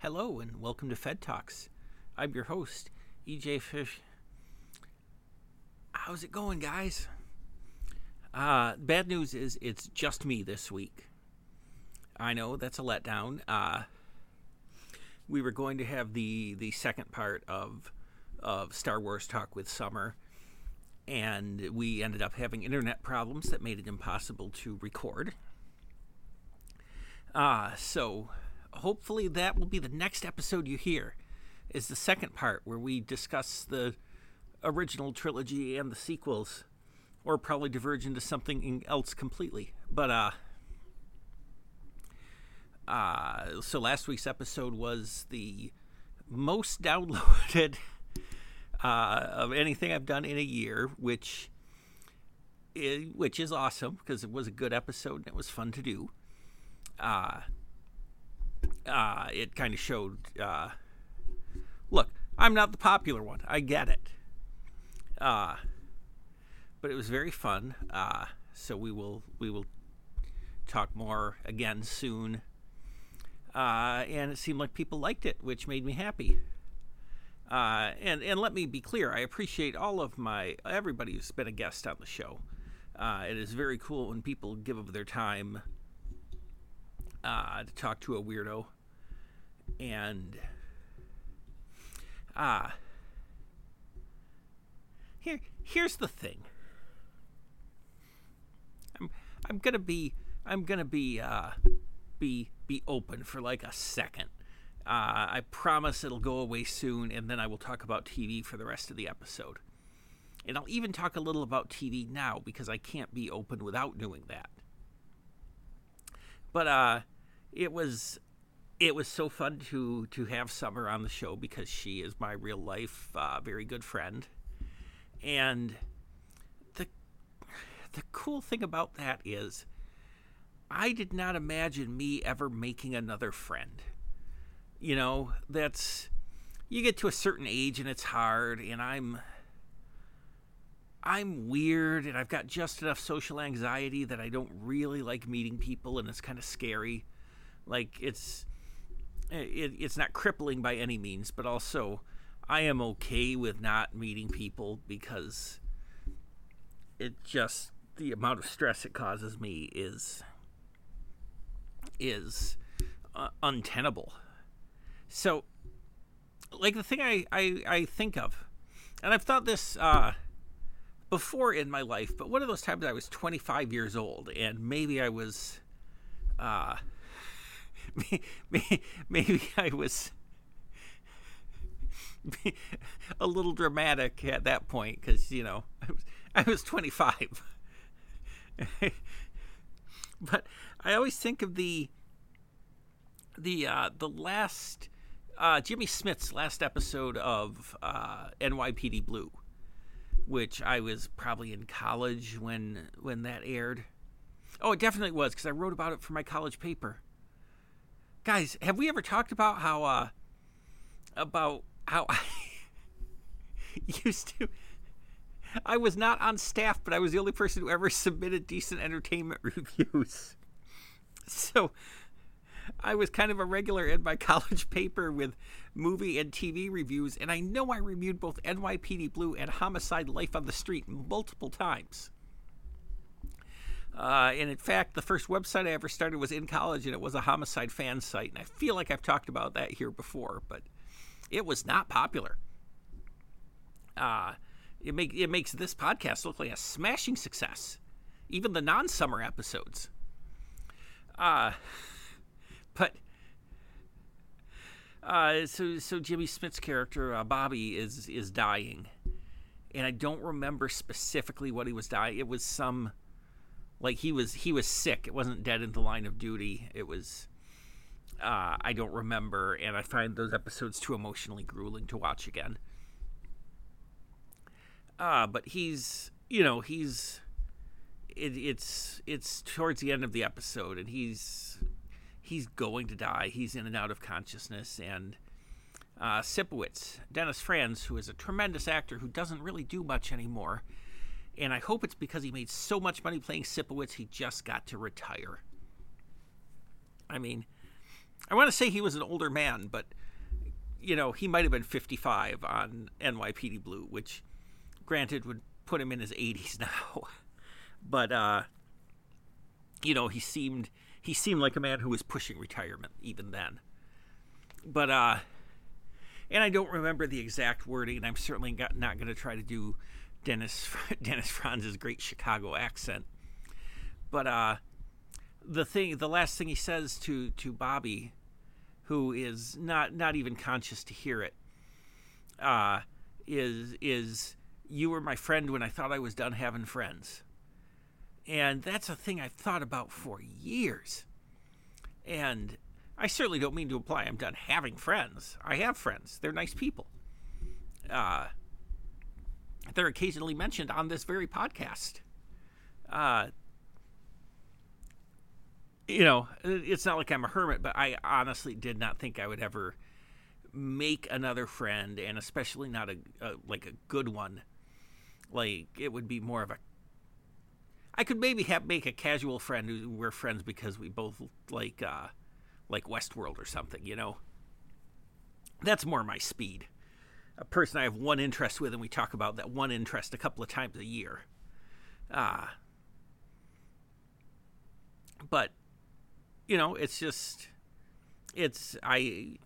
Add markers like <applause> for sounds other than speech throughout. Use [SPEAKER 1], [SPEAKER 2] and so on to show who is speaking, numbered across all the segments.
[SPEAKER 1] Hello and welcome to Fed Talks. I'm your host, EJ Fish. How's it going, guys? Uh, bad news is it's just me this week. I know that's a letdown. Uh, we were going to have the the second part of of Star Wars talk with Summer, and we ended up having internet problems that made it impossible to record. Uh, so hopefully that will be the next episode you hear is the second part where we discuss the original trilogy and the sequels or probably diverge into something else completely. But uh uh so last week's episode was the most <laughs> downloaded uh of anything I've done in a year which is, which is awesome because it was a good episode and it was fun to do. Uh uh, it kind of showed. Uh, look, I'm not the popular one. I get it. Uh, but it was very fun. Uh, so we will we will talk more again soon. Uh, and it seemed like people liked it, which made me happy. Uh, and and let me be clear, I appreciate all of my everybody who's been a guest on the show. Uh, it is very cool when people give of their time uh, to talk to a weirdo and ah uh, here here's the thing i'm i'm gonna be i'm gonna be uh be be open for like a second uh, I promise it'll go away soon, and then I will talk about TV for the rest of the episode. And I'll even talk a little about TV now because I can't be open without doing that. But uh, it was it was so fun to to have Summer on the show because she is my real life uh, very good friend, and the the cool thing about that is, I did not imagine me ever making another friend. You know, that's you get to a certain age and it's hard, and I'm I'm weird and I've got just enough social anxiety that I don't really like meeting people, and it's kind of scary. Like it's it, it's not crippling by any means, but also I am okay with not meeting people because it just the amount of stress it causes me is is uh, untenable. So, like the thing I, I, I think of, and I've thought this uh, before in my life, but one of those times I was 25 years old and maybe I was uh, <laughs> maybe I was <laughs> a little dramatic at that point because you know I was I was 25. <laughs> but I always think of the the uh, the last uh, Jimmy Smits's last episode of uh, NYPD Blue, which I was probably in college when when that aired. Oh, it definitely was because I wrote about it for my college paper guys, have we ever talked about how uh about how <laughs> I used to I was not on staff, but I was the only person who ever <laughs> submitted decent entertainment <laughs> reviews. So I was kind of a regular in my college paper with movie and TV reviews, and I know I reviewed both NYPD Blue and Homicide Life on the Street multiple times. Uh, and in fact, the first website I ever started was in college, and it was a homicide fan site. And I feel like I've talked about that here before, but it was not popular. Uh, it, make, it makes this podcast look like a smashing success, even the non summer episodes. Uh, <laughs> but uh, so so Jimmy Smits's character uh, Bobby is is dying, and I don't remember specifically what he was dying. It was some like he was he was sick. It wasn't dead in the line of duty. It was uh, I don't remember, and I find those episodes too emotionally grueling to watch again. Uh, but he's you know he's it, it's it's towards the end of the episode, and he's he's going to die. He's in and out of consciousness, and uh, Sipowicz, Dennis Franz, who is a tremendous actor who doesn't really do much anymore and I hope it's because he made so much money playing Sipowicz he just got to retire. I mean, I want to say he was an older man, but you know, he might have been 55 on NYPD Blue, which granted would put him in his 80s <laughs> now. but uh you know, he seemed he seemed like a man who was pushing retirement even then. But uh and I don't remember the exact wording, and I'm certainly not going to try to do Dennis <laughs> Dennis Franz's great Chicago accent. But uh, the thing, the last thing he says to to Bobby, who is not not even conscious to hear it, uh, is is you were my friend when I thought I was done having friends. And that's a thing I've thought about for years. And I certainly don't mean to imply I'm done having friends. I have friends. They're nice people. Uh, they're occasionally mentioned on this very podcast. Uh, you know, it's not like I'm a hermit, but I honestly did not think I would ever make another friend, and especially not a, a like a good one. Like it would be more of a. I could maybe have make a casual friend who we're friends because we both like uh, like Westworld or something, you know? That's more my speed. A person I have one interest with, and we talk about that one interest a couple of times a year. Uh, but, you know, it's just, it's, I,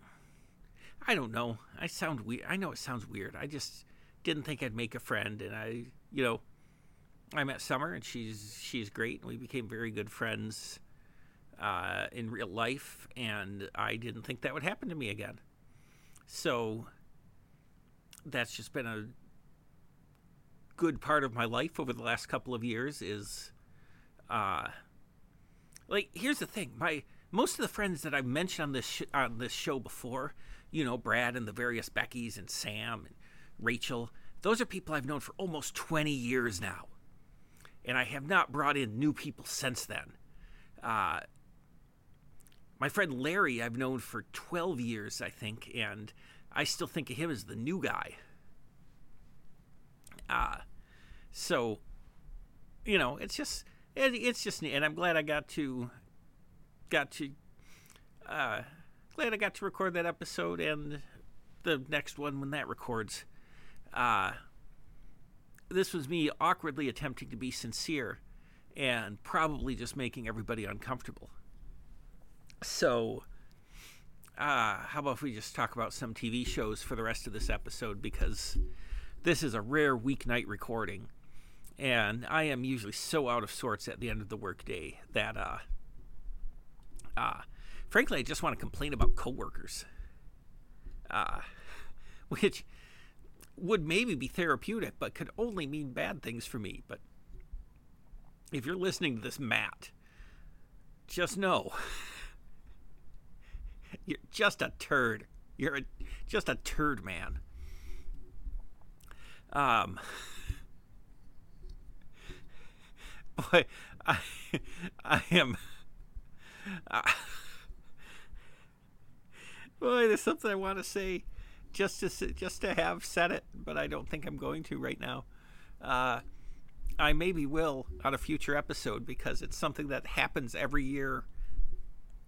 [SPEAKER 1] I don't know. I sound weird. I know it sounds weird. I just didn't think I'd make a friend, and I, you know, I met Summer, and she's she's great, and we became very good friends uh, in real life, and I didn't think that would happen to me again. So that's just been a good part of my life over the last couple of years. Is uh, like here's the thing: my most of the friends that I've mentioned on this sh- on this show before, you know, Brad and the various Beckys and Sam and Rachel, those are people I've known for almost 20 years now. And I have not brought in new people since then. Uh, my friend Larry, I've known for 12 years, I think, and I still think of him as the new guy. Uh, so, you know, it's just, it, it's just, and I'm glad I got to, got to, uh, glad I got to record that episode and the next one when that records. Uh, this was me awkwardly attempting to be sincere and probably just making everybody uncomfortable. So, uh, how about if we just talk about some TV shows for the rest of this episode? Because this is a rare weeknight recording, and I am usually so out of sorts at the end of the workday that, uh, uh, frankly, I just want to complain about coworkers, uh, <laughs> which would maybe be therapeutic, but could only mean bad things for me. But if you're listening to this, Matt, just know. <laughs> You're just a turd. You're a, just a turd, man. Um, <laughs> boy, I, I am. Uh, <laughs> boy, there's something I want to say, just to just to have said it, but I don't think I'm going to right now. Uh, I maybe will on a future episode because it's something that happens every year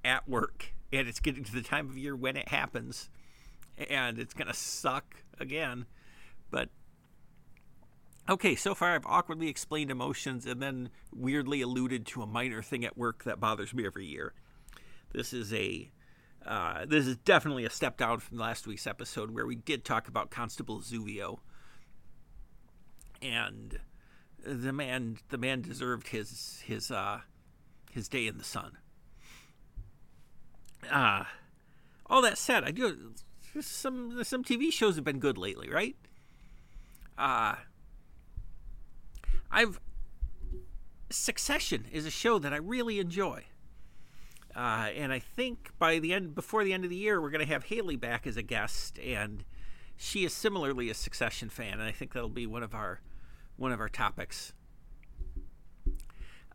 [SPEAKER 1] at work and it's getting to the time of year when it happens and it's going to suck again. But okay so far i've awkwardly explained emotions and then weirdly alluded to a minor thing at work that bothers me every year. This is a uh, this is definitely a step down from last week's episode where we did talk about constable zuvio. And the man the man deserved his his uh his day in the sun uh, all that said, I do some some TV shows have been good lately, right? Uh, I've Succession is a show that I really enjoy. Uh, and I think by the end, before the end of the year, we're going to have Haley back as a guest, and she is similarly a Succession fan, and I think that'll be one of our one of our topics.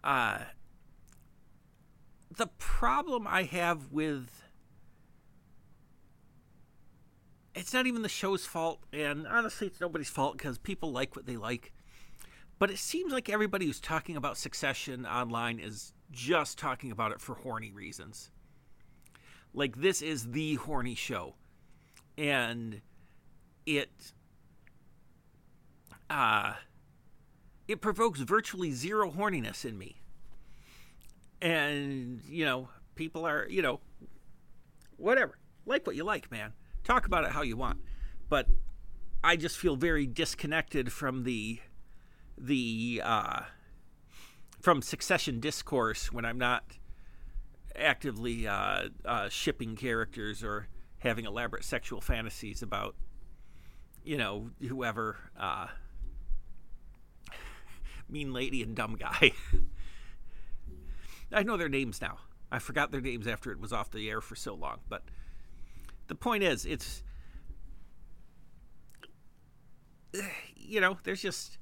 [SPEAKER 1] Uh, the problem I have with it's not even the show's fault, and honestly, it's nobody's fault because people like what they like. But it seems like everybody who's talking about Succession online is just talking about it for horny reasons. Like this is the horny show, and it uh it provokes virtually zero horniness in me. And you know, people are you know, whatever, like what you like, man. Talk about it how you want, but I just feel very disconnected from the the uh, from succession discourse when I'm not actively uh, uh, shipping characters or having elaborate sexual fantasies about you know whoever uh, <laughs> mean lady and dumb guy. <laughs> I know their names now. I forgot their names after it was off the air for so long, but the point is, it's <sighs> you know, there's just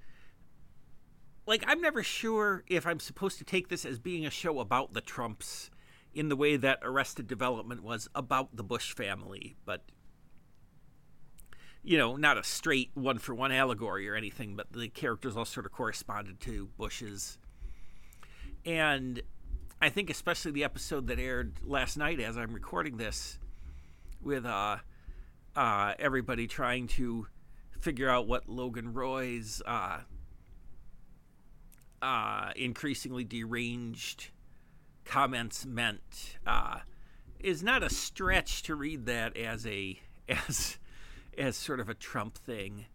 [SPEAKER 1] like I'm never sure if I'm supposed to take this as being a show about the Trumps in the way that Arrested Development was about the Bush family, but you know, not a straight one for one allegory or anything, but the characters all sort of corresponded to Bush's. And I think especially the episode that aired last night as I'm recording this with uh, uh, everybody trying to figure out what Logan Roy's uh, uh, increasingly deranged comments meant uh, is not a stretch to read that as a <laughs> as as sort of a Trump thing.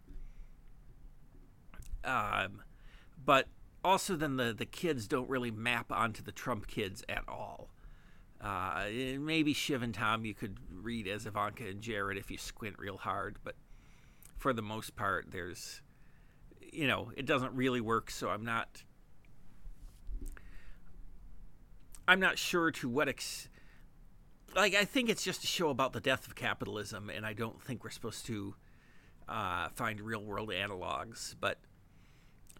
[SPEAKER 1] Um, but also then the the kids don't really map onto the Trump kids at all. Uh, maybe Shiv and Tom you could read as Ivanka and Jared if you squint real hard, but for the most part, there's, you know, it doesn't really work. So I'm not, I'm not sure to what ex. Like I think it's just a show about the death of capitalism, and I don't think we're supposed to uh, find real world analogs. But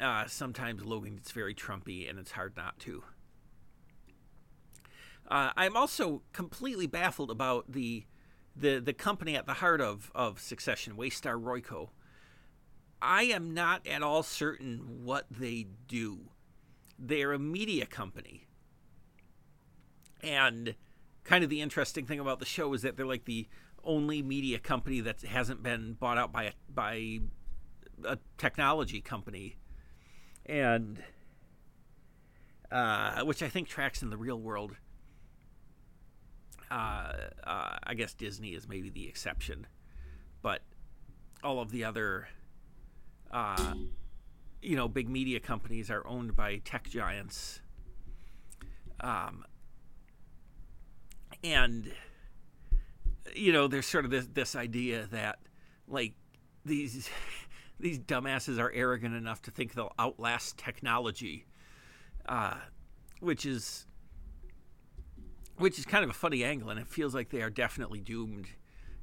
[SPEAKER 1] uh, sometimes Logan gets very Trumpy, and it's hard not to. Uh, I'm also completely baffled about the the the company at the heart of of Succession, Waystar Royco. I am not at all certain what they do. They're a media company. And kind of the interesting thing about the show is that they're like the only media company that hasn't been bought out by a, by a technology company. And uh, which I think tracks in the real world uh, uh, I guess Disney is maybe the exception, but all of the other, uh, you know, big media companies are owned by tech giants. Um, and you know, there's sort of this this idea that like these <laughs> these dumbasses are arrogant enough to think they'll outlast technology, uh, which is which is kind of a funny angle, and it feels like they are definitely doomed,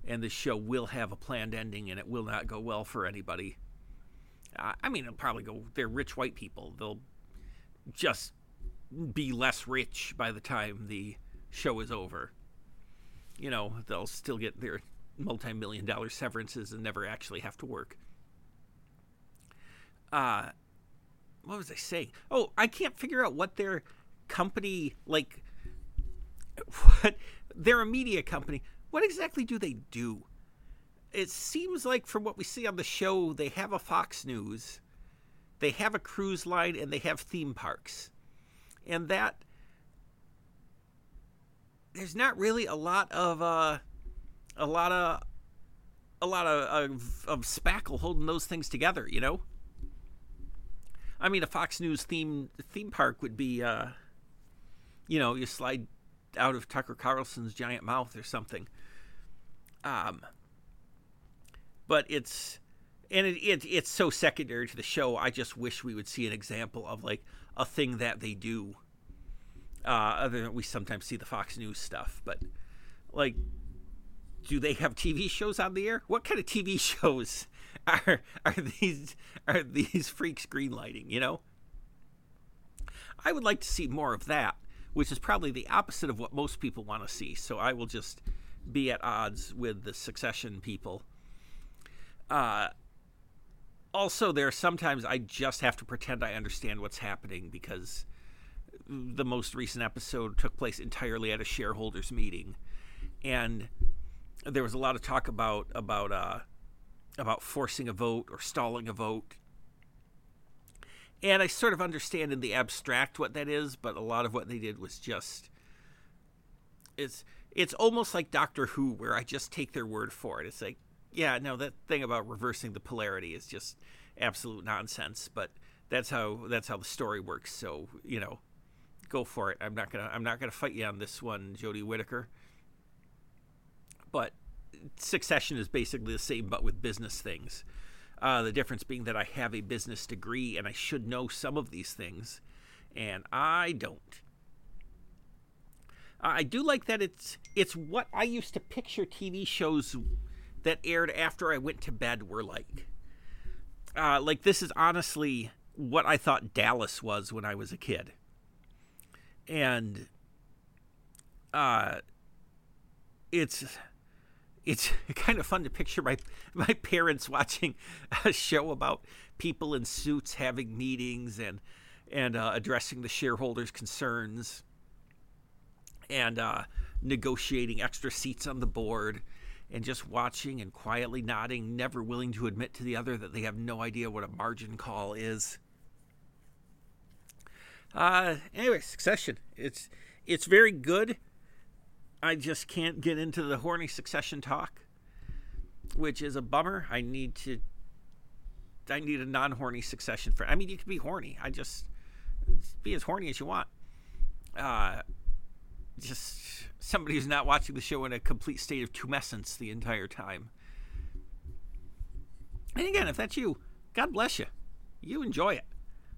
[SPEAKER 1] and the show will have a planned ending, and it will not go well for anybody. Uh, I mean, it'll probably go. They're rich white people. They'll just be less rich by the time the show is over. You know, they'll still get their multi-million dollar severances and never actually have to work. Uh, what was I saying? Oh, I can't figure out what their company like what they're a media company. What exactly do they do? It seems like from what we see on the show, they have a Fox News, they have a cruise line, and they have theme parks. And that there's not really a lot of uh, a lot of a lot of, of, of spackle holding those things together, you know. I mean, a Fox News theme theme park would be, uh, you know, you slide out of Tucker Carlson's giant mouth or something. Um, but it's and it, it it's so secondary to the show. I just wish we would see an example of like a thing that they do. Uh, other than we sometimes see the Fox News stuff, but like, do they have TV shows on the air? What kind of TV <laughs> shows are are these are these freaks greenlighting? You know, I would like to see more of that which is probably the opposite of what most people want to see. So I will just be at odds with the succession people. Uh, also, there are sometimes I just have to pretend I understand what's happening because the most recent episode took place entirely at a shareholders meeting. and there was a lot of talk about about uh, about forcing a vote or stalling a vote. And I sort of understand in the abstract what that is, but a lot of what they did was just it's it's almost like Doctor Who, where I just take their word for it. It's like, yeah, no, that thing about reversing the polarity is just absolute nonsense. But that's how that's how the story works. So you know, go for it. I'm not gonna I'm not gonna fight you on this one, Jodie Whittaker. But Succession is basically the same, but with business things. Uh, the difference being that I have a business degree and I should know some of these things, and I don't. I do like that it's it's what I used to picture TV shows that aired after I went to bed were like. Uh, like this is honestly what I thought Dallas was when I was a kid, and uh, it's it's <laughs> kind of fun to picture my <laughs> my parents watching a show about people in suits having meetings and and uh, addressing the shareholders' concerns and uh, negotiating extra seats on the board and just watching and quietly nodding, never willing to admit to the other that they have no idea what a margin call is. Uh, anyway, Succession. It's it's very good. I just can't get into the horny Succession talk, which is a bummer. I need to. I need a non-horny Succession for. I mean, you can be horny. I just be as horny as you want. Uh, just somebody who's not watching the show in a complete state of tumescence the entire time. And again, if that's you, God bless you. You enjoy it.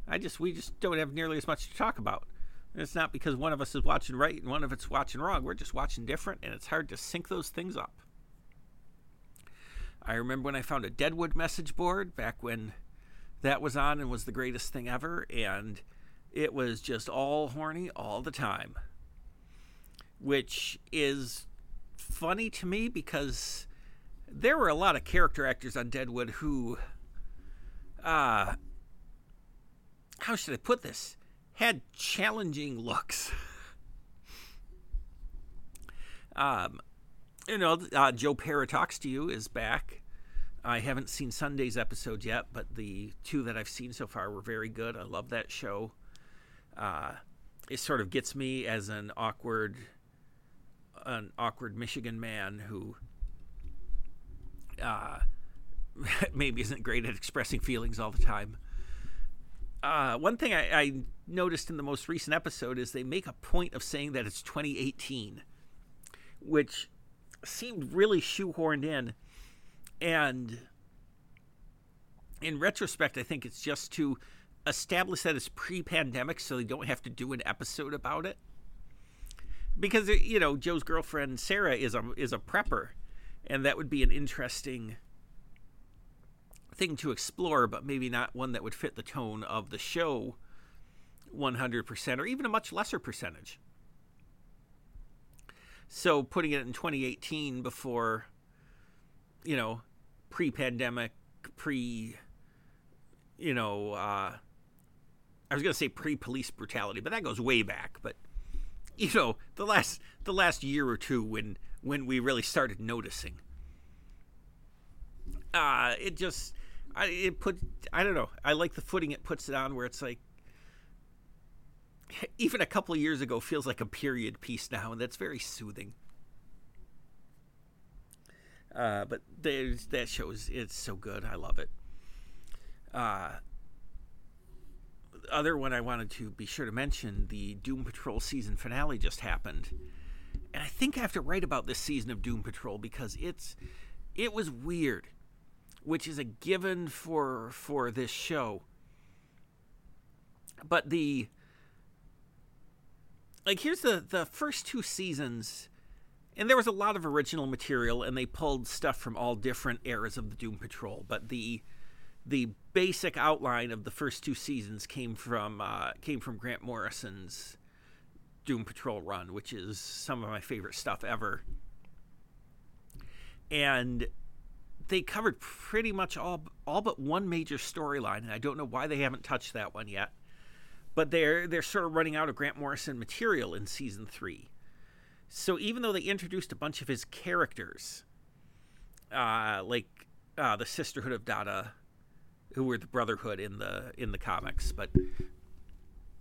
[SPEAKER 1] I just we just don't have nearly as much to talk about. It's not because one of us is watching right and one of it's watching wrong. We're just watching different, and it's hard to sync those things up. I remember when I found a Deadwood message board back when that was on and was the greatest thing ever, and it was just all horny all the time which is funny to me because there were a lot of character actors on Deadwood who, uh, how should I put this, had challenging looks. <laughs> um, you know, uh, Joe Pera Talks to You is back. I haven't seen Sunday's episode yet, but the two that I've seen so far were very good. I love that show. Uh, it sort of gets me as an awkward an awkward Michigan man who uh, <laughs> maybe isn't great at expressing feelings all the time. Uh, one thing I, I, noticed in the most recent episode is they make a point of saying that it's 2018, which seemed really shoehorned in. And in retrospect, I think it's just to establish that it's pre pandemic so they don't have to do an episode about it because you know Joe's girlfriend Sarah is a is a prepper, and that would be an interesting thing to explore, but maybe not one that would fit the tone of the show 100% or even a much lesser percentage. So putting it in 2018 before, you know, pre-pandemic, pre, you know, uh, I was going to say pre-police brutality, but that goes way back. But <laughs> you know the last the last year or two when when we really started noticing. Uh it just I it put I don't know. I like the footing it puts it on where it's like <laughs> even a couple of years ago feels like a period piece now and that's very soothing. Uh, but there's that shows it's so good. I love it. Uh, other one I wanted to be sure to mention the Doom Patrol season finale just happened. And I think I have to write about this season of Doom Patrol because it's it was weird, which is a given for for this show. But the like here's the the first two seasons and there was a lot of original material and they pulled stuff from all different eras of the Doom Patrol, but the the basic outline of the first two seasons came from uh, came from Grant Morrison's Doom Patrol run, which is some of my favorite stuff ever. And they covered pretty much all all but one major storyline, and I don't know why they haven't touched that one yet. But they're they're sort of running out of Grant Morrison material in season three. so even though they introduced a bunch of his characters, uh, like uh, the Sisterhood of Dada, who were the Brotherhood in the in the comics, but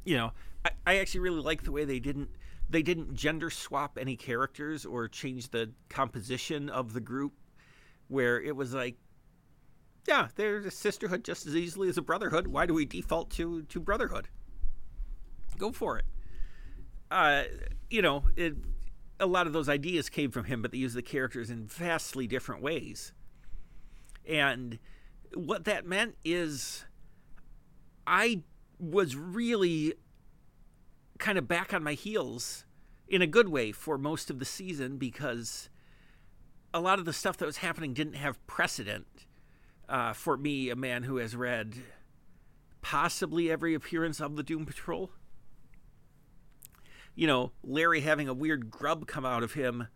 [SPEAKER 1] you know, I, I actually really like the way they didn't they didn't gender swap any characters or change the composition of the group, where it was like, yeah, they're a sisterhood just as easily as a brotherhood. Why do we default to to brotherhood? Go for it. Uh, you know, it, a lot of those ideas came from him, but they use the characters in vastly different ways. And what that meant is I was really kind of back on my heels in a good way for most of the season because a lot of the stuff that was happening didn't have precedent uh, for me, a man who has read possibly every appearance of the Doom Patrol. You know, Larry having a weird grub come out of him.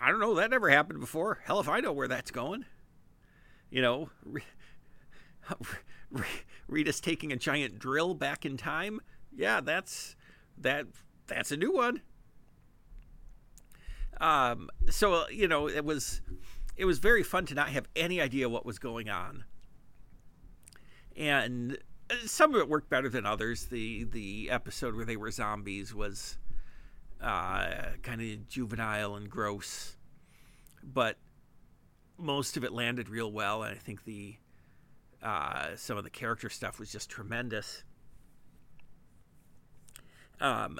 [SPEAKER 1] I don't know, that never happened before. Hell if I know where that's going. You know, <laughs> Rita's taking a giant drill back in time. Yeah, that's that that's a new one. Um, so uh, you know, it was it was very fun to not have any idea what was going on, and uh, some of it worked better than others. The the episode where they were zombies was uh, kind of juvenile and gross, but most of it landed real well, and I think the uh, some of the character stuff was just tremendous. Um,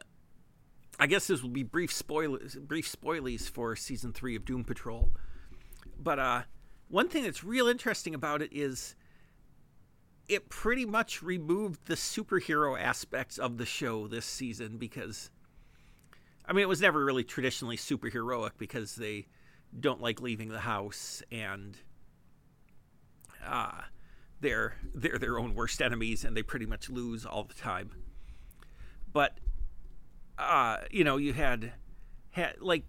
[SPEAKER 1] I guess this will be brief spoilers, brief spoilies for season three of Doom Patrol. But uh, one thing that's real interesting about it is it pretty much removed the superhero aspects of the show this season because, I mean, it was never really traditionally superheroic because they don't like leaving the house and uh, they're they're their own worst enemies and they pretty much lose all the time. But uh, you know, you had had like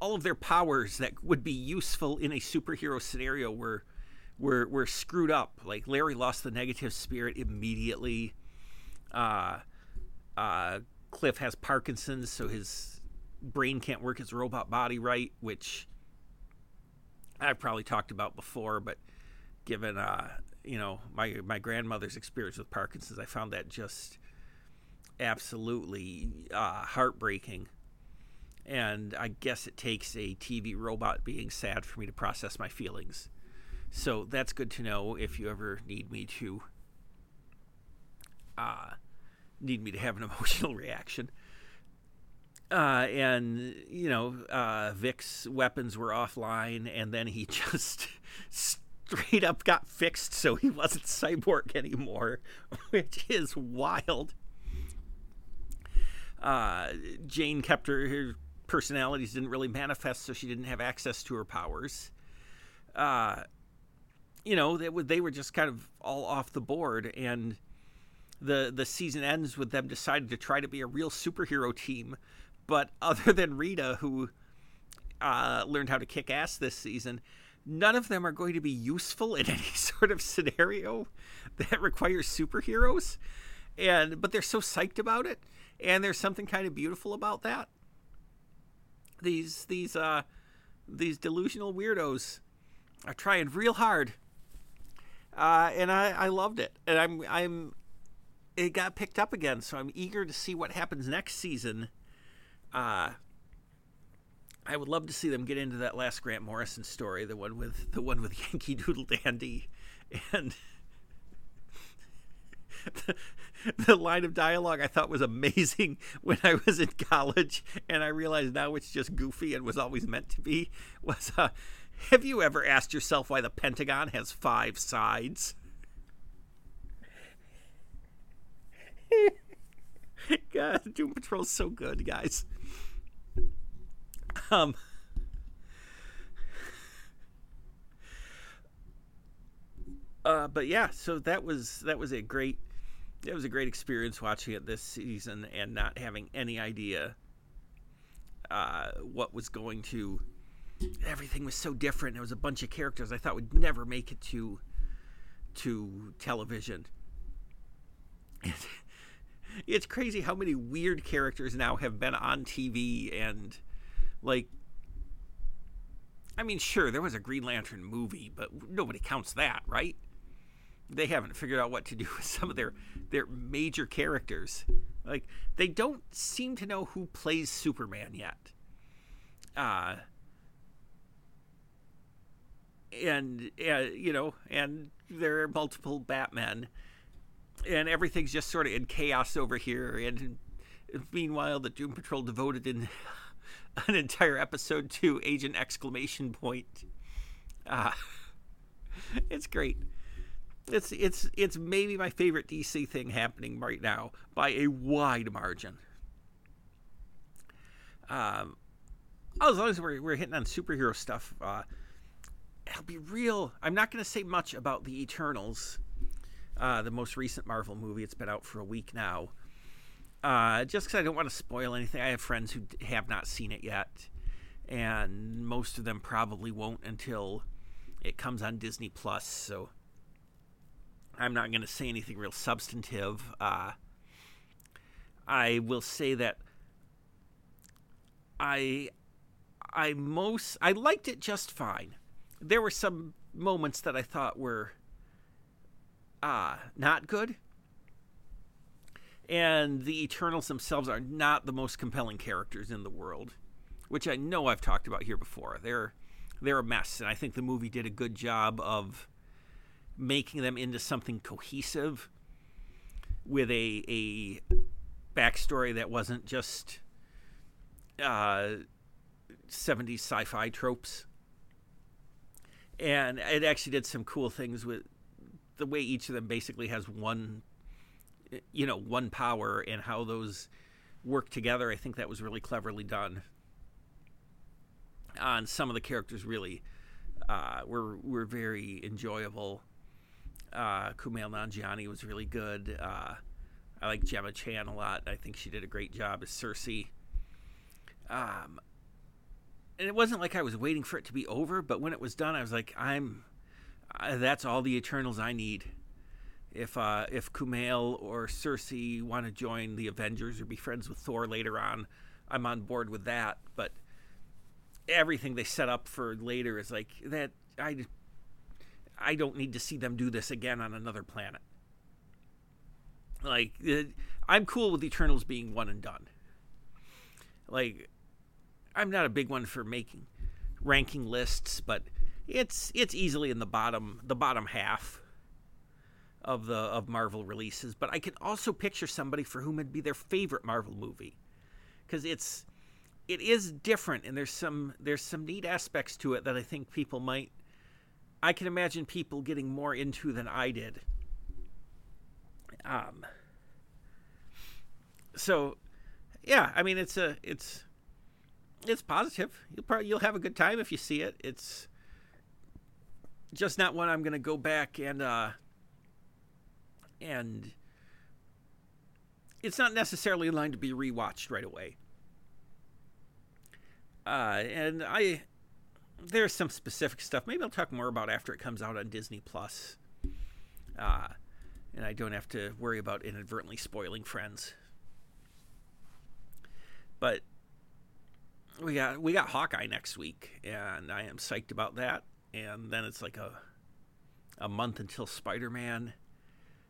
[SPEAKER 1] all of their powers that would be useful in a superhero scenario were were were screwed up. Like Larry lost the negative spirit immediately. Uh, uh, Cliff has Parkinson's, so his brain can't work his robot body right, which I've probably talked about before, but given uh, you know my my grandmother's experience with Parkinson's, I found that just absolutely uh, heartbreaking. And I guess it takes a TV robot being sad for me to process my feelings. So that's good to know if you ever need me to uh, need me to have an <laughs> emotional reaction. Uh, and you know, uh, Vic's weapons were offline, and then he <laughs> just straight up got fixed so he wasn't cyborg <laughs> anymore, which is wild. Uh, Jane kept her, her, personalities didn't really manifest, so she didn't have access to her powers. Uh, you know, they, they were just kind of all off the board, and the the season ends with them deciding to try to be a real superhero team. But <laughs> other than Rita, who uh, learned how to kick ass this season, none of them are going to be useful in <laughs> any sort of scenario that requires superheroes. And but they're so psyched about it, and there's something kind of beautiful about that. These these uh these delusional weirdos are trying real hard, uh, and I I loved it, and I'm I'm it got picked up again, so I'm eager to see what happens next season. Uh, I would love to see them get into that last Grant Morrison story, the one with the one with <laughs> Yankee Doodle Dandy, and <laughs> <laughs> the, line of dialogue I thought was amazing <laughs> when I was in college, and I realize now it's just goofy and was always meant to be. Was uh, Have you ever asked yourself why the Pentagon has five sides? <laughs> God, Doom Patrol's so good, guys. Um, uh, but yeah, so that was that was a great it was a great experience watching it this season and not having any idea uh, what was going to. Everything was so different. There was a bunch of characters I thought would never make it to to television. <laughs> It's crazy how many weird characters now have been on TV and like I mean, sure, there was a Green Lantern movie, but nobody counts that, right? They haven't figured out what to do <laughs> with some of their their major characters. Like they don't seem to know who plays Superman yet. Uh and uh, you know, and there are multiple Batmen, and everything's just sort of in chaos over here. And meanwhile, the Doom Patrol devoted in <laughs> an entire episode to Agent Exclamation Point. Uh, <laughs> it's great. It's it's it's maybe my favorite DC thing happening right now by a wide margin. Um, as long as we're, we're hitting on superhero stuff, uh, it'll be real. I'm not going to say much about the Eternals, uh, the most recent Marvel movie. It's been out for a week now. Uh, just because I don't want to spoil anything. I have friends who have not seen it yet, and most of them probably won't until it comes on Disney Plus. So I'm not going to say anything real substantive. Uh, I will say that I I most I liked it just fine there were some moments that I thought were uh, not good. And the Eternals themselves are not the most compelling characters in the world, which I know I've talked about here before. They're they're a mess, and I think the movie did a good job of making them into something cohesive with a a backstory that wasn't just uh, 70s sci-fi tropes. And it actually did some cool things with the way each of them basically has one you know one power and how those work together. I think that was really cleverly done. And some of the characters really uh, were were very enjoyable uh, Kumail Nanjiani was really good. Uh, I like Gemma Chan a lot. I think she did a great job as Sersi. Um, and it wasn't like I was waiting for it to be over, but when it was done, I was like, I'm. Uh, that's all the Eternals I need. If uh, if Kumail or Sersi want to join the Avengers or be friends with Thor later on, I'm on board with that. But everything they set up for later is like that. I I don't need to see them do this again on another planet. Like uh, I'm cool with Eternals being one and done. Like I'm not a big one for making ranking lists, but it's it's easily in the bottom the bottom half of the of Marvel releases. But I can also picture somebody for whom it'd be their favorite Marvel movie because it's it is different and there's some there's some neat aspects to it that I think people might I can imagine people getting more into than I did. Um so yeah, I mean it's a it's it's positive. You'll probably you'll have a good time if you see it. It's just not one I'm going to go back and uh, and it's not necessarily in line to be rewatched right away. Uh, and I there's some specific stuff. Maybe I'll talk more about after it comes out on Disney Plus. Uh, and I don't have to worry about inadvertently spoiling Friends. But we got we got Hawkeye next week, and I am psyched about that. And then it's like a a month until Spider Man.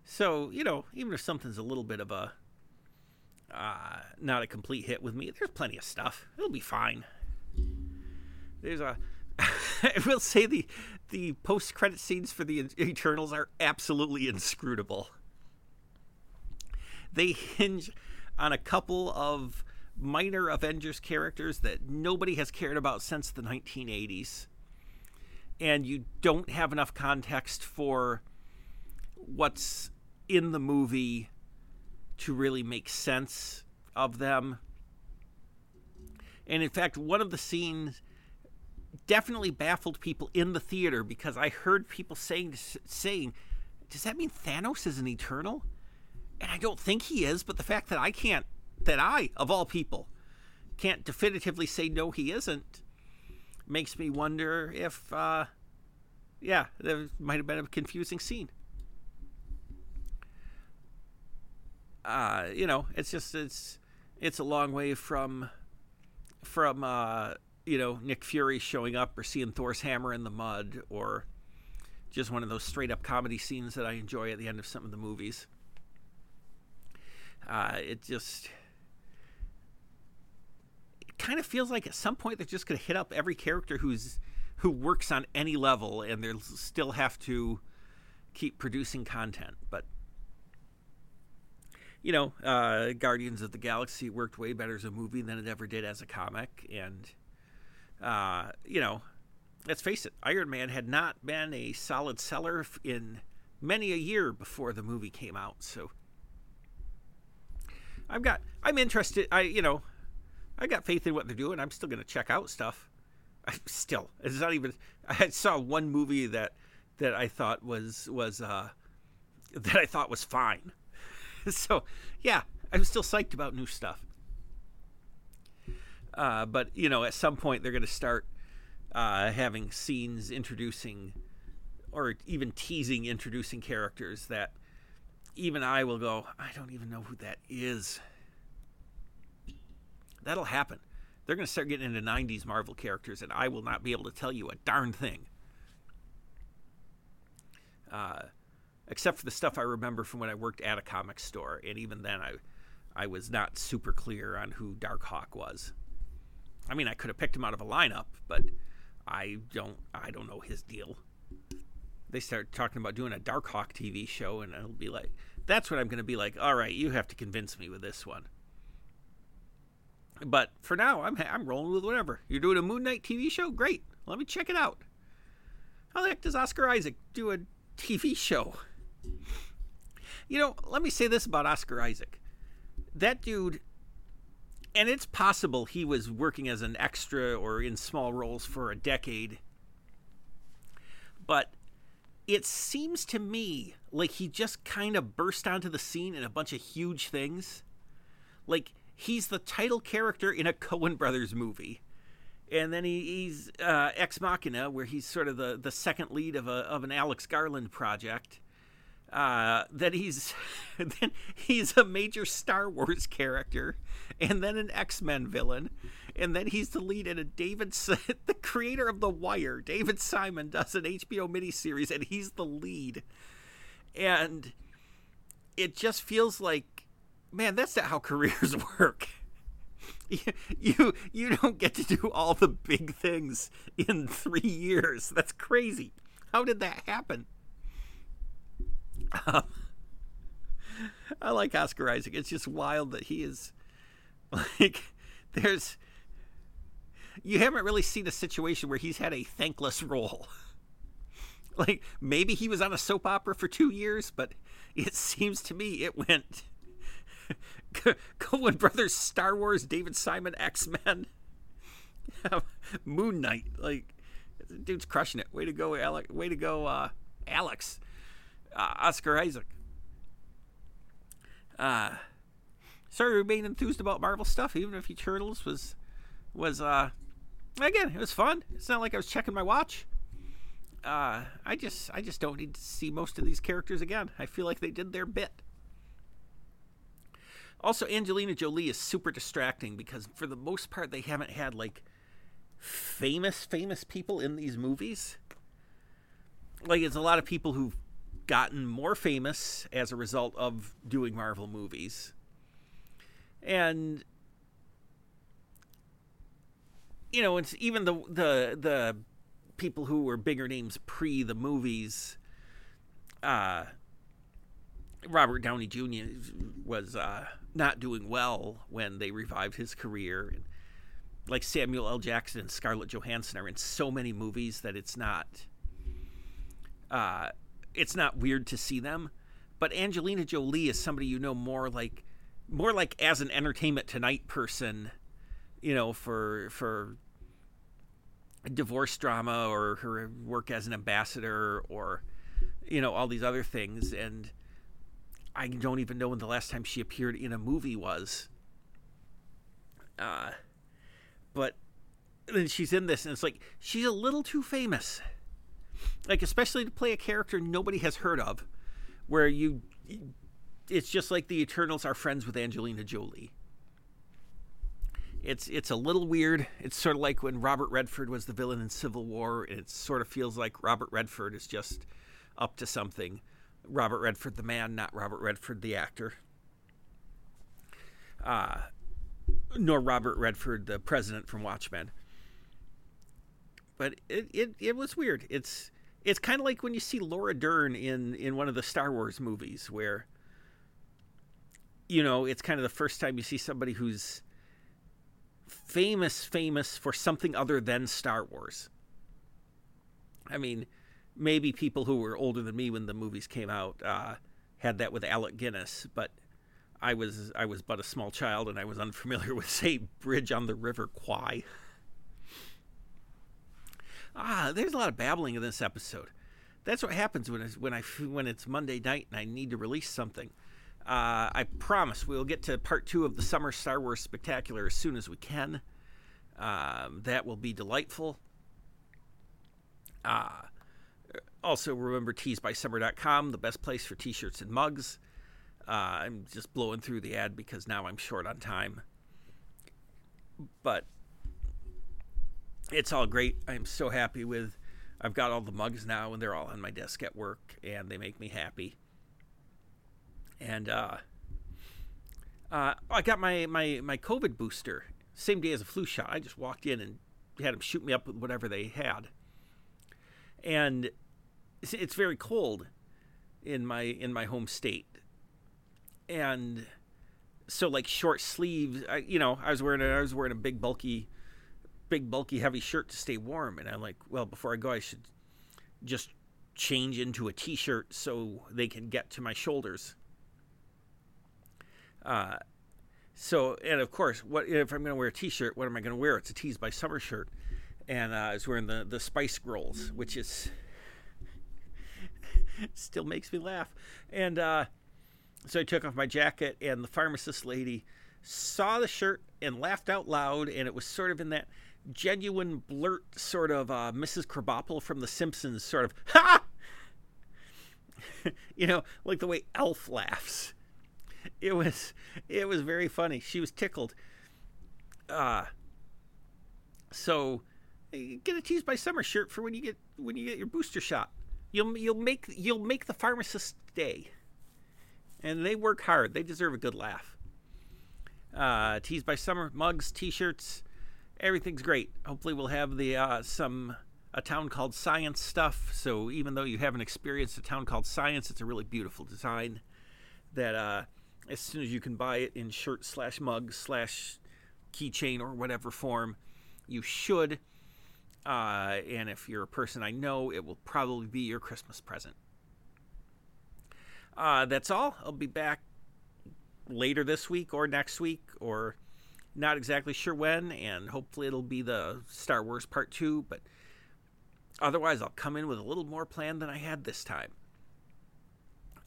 [SPEAKER 1] So you know, even if something's a little bit of a uh, not a complete hit with me, there's plenty of stuff. It'll be fine. There's a <laughs> I will say the the post credit scenes for the Eternals are absolutely inscrutable. They hinge on a couple of minor Avengers characters that nobody has cared about since the 1980s. And you don't have enough context for what's in the movie to really make sense of them. And in fact, one of the scenes definitely baffled people in the theater because I heard people saying saying, "Does that mean Thanos is an eternal?" And I don't think he is, but the fact that I can't that I, of all people, can't definitively say no, he isn't, makes me wonder if, uh, yeah, there might have been a confusing scene. uh, you know, it's just it's it's a long way from from uh, you know Nick Fury showing up or seeing Thor's hammer in the mud or just one of those straight up comedy scenes that I enjoy at the end of some of the movies. Uh, it just it kind of feels like at some point they're just going to hit up every character who's who works on any level, and they'll still have to keep producing content. But you know, uh, Guardians of the Galaxy worked way better as a movie than it ever did as a comic, and uh, you know, let's face it, Iron Man had not been a solid seller in many a year before the movie came out. So I've got, I'm interested. I, you know, I got faith in what they're doing. I'm still going to check out stuff. <laughs> I'm still, it's not even. <laughs> I saw one movie that that I thought was was uh, <laughs> that I thought was fine. so yeah, I'm still psyched about new stuff. Uh, but you know, at some point they're going to start uh, having scenes introducing, or even teasing introducing characters that even I will go, I don't even know who that is. That'll happen. They're going to start getting into 90s Marvel characters, and I will not be able to tell you a darn thing. Uh, except for the stuff I remember from when I worked at a comic store, and even then, I, I was not super clear on who Darkhawk was. I mean, I could have picked him out of a lineup, but I don't, I don't know his deal. They start talking about doing a Darkhawk TV show, and I'll be like, that's what I'm going to be like. All right, you have to convince me with this one. But for now, I'm I'm rolling with whatever. You're doing a Moon Knight TV show, great. Let me check it out. How the heck does Oscar Isaac do a TV show? You know, let me say this about Oscar Isaac. That dude, and it's possible he was working as an extra or in small roles for a decade, but it seems to me like he just kind of burst onto the scene in a bunch of huge things. Like, he's the title character in a <laughs> Coen Brothers movie. And then he, he's uh, Ex Machina, where he's sort of the, the second lead of, a, of an Alex Garland project uh, that he's <laughs> then he's a major Star Wars character, and then an X Men villain, and then he's the lead in a David, <laughs> the creator of The Wire, David Simon does an HBO miniseries, and he's the lead, and it just feels like, man, that's not how <laughs> careers work. You, you you don't get to do all the big things in three years. That's crazy. How did that happen? <laughs> I like Oscar Isaac. It's just wild that he is <laughs> like there's you haven't really seen a situation where he's had a thankless role. <laughs> like maybe he was on a soap opera for 2 years, but it seems to me it went Coen Brothers, Star Wars, David Simon, X Men, Moon Knight. Like, dude's crushing it. Way to go, Alex. Way to go, uh, Alex uh, Oscar Isaac. Uh, sorry to remain enthused about Marvel stuff, even if Eternals was was uh again it was fun. It's not like I was checking my watch. Uh, I just I just don't need to see most of these characters again. I feel like they did their bit. Also, Angelina Jolie is super distracting because for the most part they haven't had like famous famous people in these movies. Like it's a lot of people who've gotten more famous as a result of doing Marvel movies. And you know, it's even the the the people who were bigger names pre the movies uh Robert Downey Jr. was uh, not doing well when they revived his career. And like Samuel L. Jackson and Scarlett Johansson are in so many movies that it's not uh, it's not weird to see them. But Angelina Jolie is somebody you know more like more like as an entertainment tonight person, you know, for for divorce drama or her work as an ambassador or you know all these other things and I don't even know when the last time she appeared in a movie was. Uh, but then she's in this, and it's like she's a little too famous like especially to play a character nobody has heard of, where you it's just like the Eternals are friends with Angelina Jolie. It's it's a little weird. It's sort of like when Robert Redford was the villain in Civil War. It sort of feels like Robert Redford is just up to something. Robert Redford the man, not Robert Redford the actor. Uh, nor Robert Redford the president from Watchmen. But it, it, it was weird. It's it's kind of like when you see Laura Dern in in one of the Star Wars movies where you know, it's kind of the first time you see somebody who's famous famous for something other than Star Wars. I mean, maybe people who were older than me when the movies came out uh, had that with Alec Guinness, but I was I was but a small child and I was unfamiliar <laughs> with say Bridge on the River Kwai. Ah, there's a lot of babbling in this episode. That's what happens when it's when I when it's Monday night and I need to release something. Uh, I promise we'll get to part two of the summer Star Wars spectacular as soon as we can. Um, that will be delightful. Uh, also, remember teesbysummer.com, the best place for t shirts and mugs. Uh, I'm just blowing through the ad because now I'm short on time. But it's all great. I'm so happy with. I've got all the mugs now, and they're all on my desk at work, and they make me happy. And uh, uh, I got my, my, my COVID booster same day as a flu shot. I just walked in and had them shoot me up with whatever they had. And it's, it's very cold in my in my home state, and so like short sleeves. I, you know, I was wearing a, I was wearing a big bulky, big bulky heavy shirt to stay warm, and I'm like, well, before I go, I should just change into a t-shirt so they can get to my shoulders. Uh, so, and of course, what if I'm going to wear a T-shirt? What am I going to wear? It's a Tees by Summer shirt, and uh, I was wearing the the Spice Girls, which is <laughs> still makes me laugh. And uh, so I took off my jacket, and the pharmacist lady saw the shirt and laughed out loud, and it was sort of in that genuine blurt sort of uh, Mrs. Krabappel from The Simpsons sort of ha, <laughs> you know, like the way Elf laughs it was it was very funny. She was tickled. Uh so get a Tees by Summer shirt for when you get when you get your booster shot. You'll you'll make you'll make the pharmacist day. And they work hard. They deserve a good laugh. Uh, tees by summer mugs, t-shirts, everything's great. Hopefully we'll have the uh, some a town called Science stuff. So even though you haven't experienced a town called Science, it's a really beautiful design that uh, as soon as you can buy it in shirt slash mug slash keychain or whatever form, you should. Uh, and if you're a person I know, it will probably be your Christmas present. Uh, that's all. I'll be back later this week or next week, or not exactly sure when, and hopefully it'll be the Star Wars Part 2, but otherwise I'll come in with a little more plan than I had this time.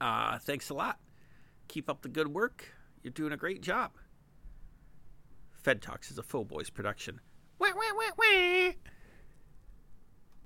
[SPEAKER 1] Uh, thanks a lot. Keep up the good work. You're doing a great job. Fed Talks is a Full Boys production. Wah, wah, wah,